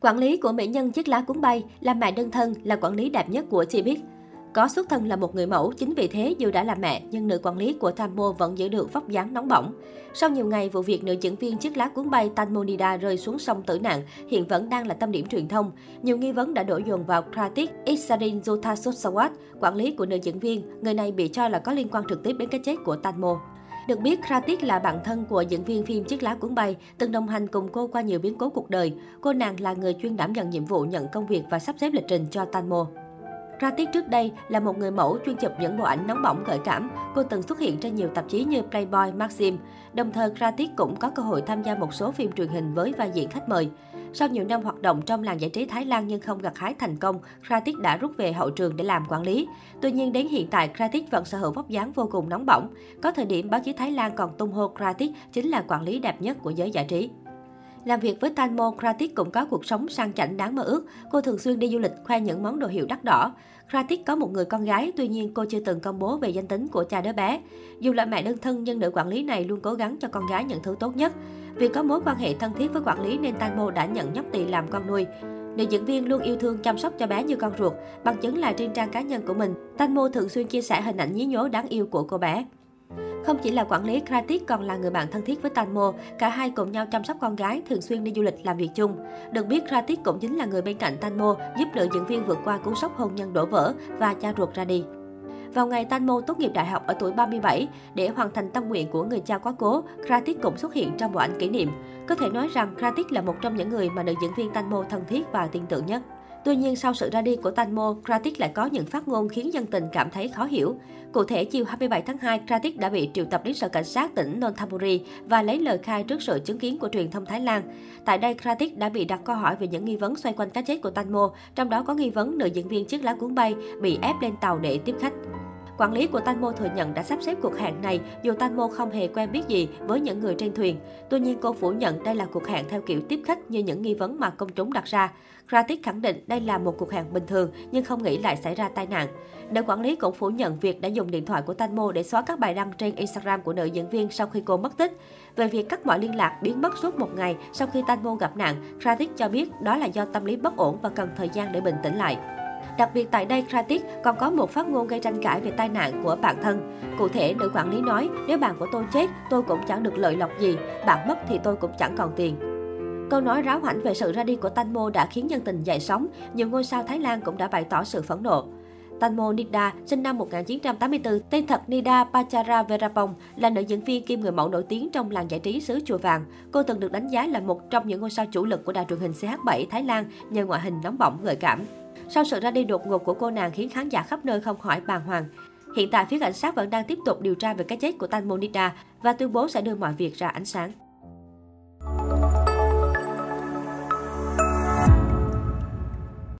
Quản lý của mỹ nhân chiếc lá cuốn bay là mẹ đơn thân là quản lý đẹp nhất của Cbiz. Có xuất thân là một người mẫu, chính vì thế dù đã là mẹ, nhưng nữ quản lý của Tammo vẫn giữ được vóc dáng nóng bỏng. Sau nhiều ngày, vụ việc nữ diễn viên chiếc lá cuốn bay Tanmonida rơi xuống sông tử nạn hiện vẫn đang là tâm điểm truyền thông. Nhiều nghi vấn đã đổ dồn vào Kratik Isarin Jotasosawat, quản lý của nữ diễn viên. Người này bị cho là có liên quan trực tiếp đến cái chết của Tanmo. Được biết, Kratik là bạn thân của diễn viên phim Chiếc lá cuốn bay, từng đồng hành cùng cô qua nhiều biến cố cuộc đời. Cô nàng là người chuyên đảm nhận nhiệm vụ nhận công việc và sắp xếp lịch trình cho Tanmo. Kratik trước đây là một người mẫu chuyên chụp những bộ ảnh nóng bỏng gợi cảm. Cô từng xuất hiện trên nhiều tạp chí như Playboy, Maxim. Đồng thời, Kratik cũng có cơ hội tham gia một số phim truyền hình với vai diễn khách mời. Sau nhiều năm hoạt động trong làng giải trí Thái Lan nhưng không gặt hái thành công, Kratik đã rút về hậu trường để làm quản lý. Tuy nhiên đến hiện tại, Kratik vẫn sở hữu vóc dáng vô cùng nóng bỏng. Có thời điểm báo chí Thái Lan còn tung hô Kratik chính là quản lý đẹp nhất của giới giải trí. Làm việc với Tanmo, Kratik cũng có cuộc sống sang chảnh đáng mơ ước. Cô thường xuyên đi du lịch, khoe những món đồ hiệu đắt đỏ. Kratik có một người con gái, tuy nhiên cô chưa từng công bố về danh tính của cha đứa bé. Dù là mẹ đơn thân nhưng nữ quản lý này luôn cố gắng cho con gái những thứ tốt nhất. Vì có mối quan hệ thân thiết với quản lý nên Tanmo đã nhận nhóc tỳ làm con nuôi. Nữ diễn viên luôn yêu thương chăm sóc cho bé như con ruột. Bằng chứng là trên trang cá nhân của mình, Tanmo thường xuyên chia sẻ hình ảnh nhí nhố đáng yêu của cô bé. Không chỉ là quản lý, Kratik còn là người bạn thân thiết với Tanmo. Cả hai cùng nhau chăm sóc con gái, thường xuyên đi du lịch làm việc chung. Được biết, Kratik cũng chính là người bên cạnh Tanmo, giúp nữ diễn viên vượt qua cú sốc hôn nhân đổ vỡ và cha ruột ra đi. Vào ngày Tanmo tốt nghiệp đại học ở tuổi 37, để hoàn thành tâm nguyện của người cha quá cố, Kratik cũng xuất hiện trong bộ ảnh kỷ niệm. Có thể nói rằng Kratik là một trong những người mà nữ diễn viên Tanmo thân thiết và tin tưởng nhất. Tuy nhiên, sau sự ra đi của Tanmo, Kratik lại có những phát ngôn khiến dân tình cảm thấy khó hiểu. Cụ thể, chiều 27 tháng 2, Kratik đã bị triệu tập đến sở cảnh sát tỉnh Nonthaburi và lấy lời khai trước sự chứng kiến của truyền thông Thái Lan. Tại đây, Kratik đã bị đặt câu hỏi về những nghi vấn xoay quanh cái chết của Tanmo, trong đó có nghi vấn nữ diễn viên chiếc lá cuốn bay bị ép lên tàu để tiếp khách. Quản lý của Tanmo thừa nhận đã sắp xếp cuộc hẹn này dù Tanmo không hề quen biết gì với những người trên thuyền. Tuy nhiên cô phủ nhận đây là cuộc hẹn theo kiểu tiếp khách như những nghi vấn mà công chúng đặt ra. Kratik khẳng định đây là một cuộc hẹn bình thường nhưng không nghĩ lại xảy ra tai nạn. Nữ quản lý cũng phủ nhận việc đã dùng điện thoại của Tanmo để xóa các bài đăng trên Instagram của nữ diễn viên sau khi cô mất tích. Về việc cắt mọi liên lạc biến mất suốt một ngày sau khi Tanmo gặp nạn, Kratik cho biết đó là do tâm lý bất ổn và cần thời gian để bình tĩnh lại. Đặc biệt tại đây, Kratik còn có một phát ngôn gây tranh cãi về tai nạn của bản thân. Cụ thể, nữ quản lý nói, nếu bạn của tôi chết, tôi cũng chẳng được lợi lộc gì, bạn mất thì tôi cũng chẳng còn tiền. Câu nói ráo hoảnh về sự ra đi của Tanmo đã khiến nhân tình dậy sóng, nhiều ngôi sao Thái Lan cũng đã bày tỏ sự phẫn nộ. Tanmo Nida, sinh năm 1984, tên thật Nida Pachara Verapong, là nữ diễn viên kim người mẫu nổi tiếng trong làng giải trí xứ Chùa Vàng. Cô từng được đánh giá là một trong những ngôi sao chủ lực của đài truyền hình CH7 Thái Lan nhờ ngoại hình nóng bỏng gợi cảm. Sau sự ra đi đột ngột của cô nàng khiến khán giả khắp nơi không khỏi bàng hoàng. Hiện tại, phía cảnh sát vẫn đang tiếp tục điều tra về cái chết của Tanmonida và tuyên bố sẽ đưa mọi việc ra ánh sáng.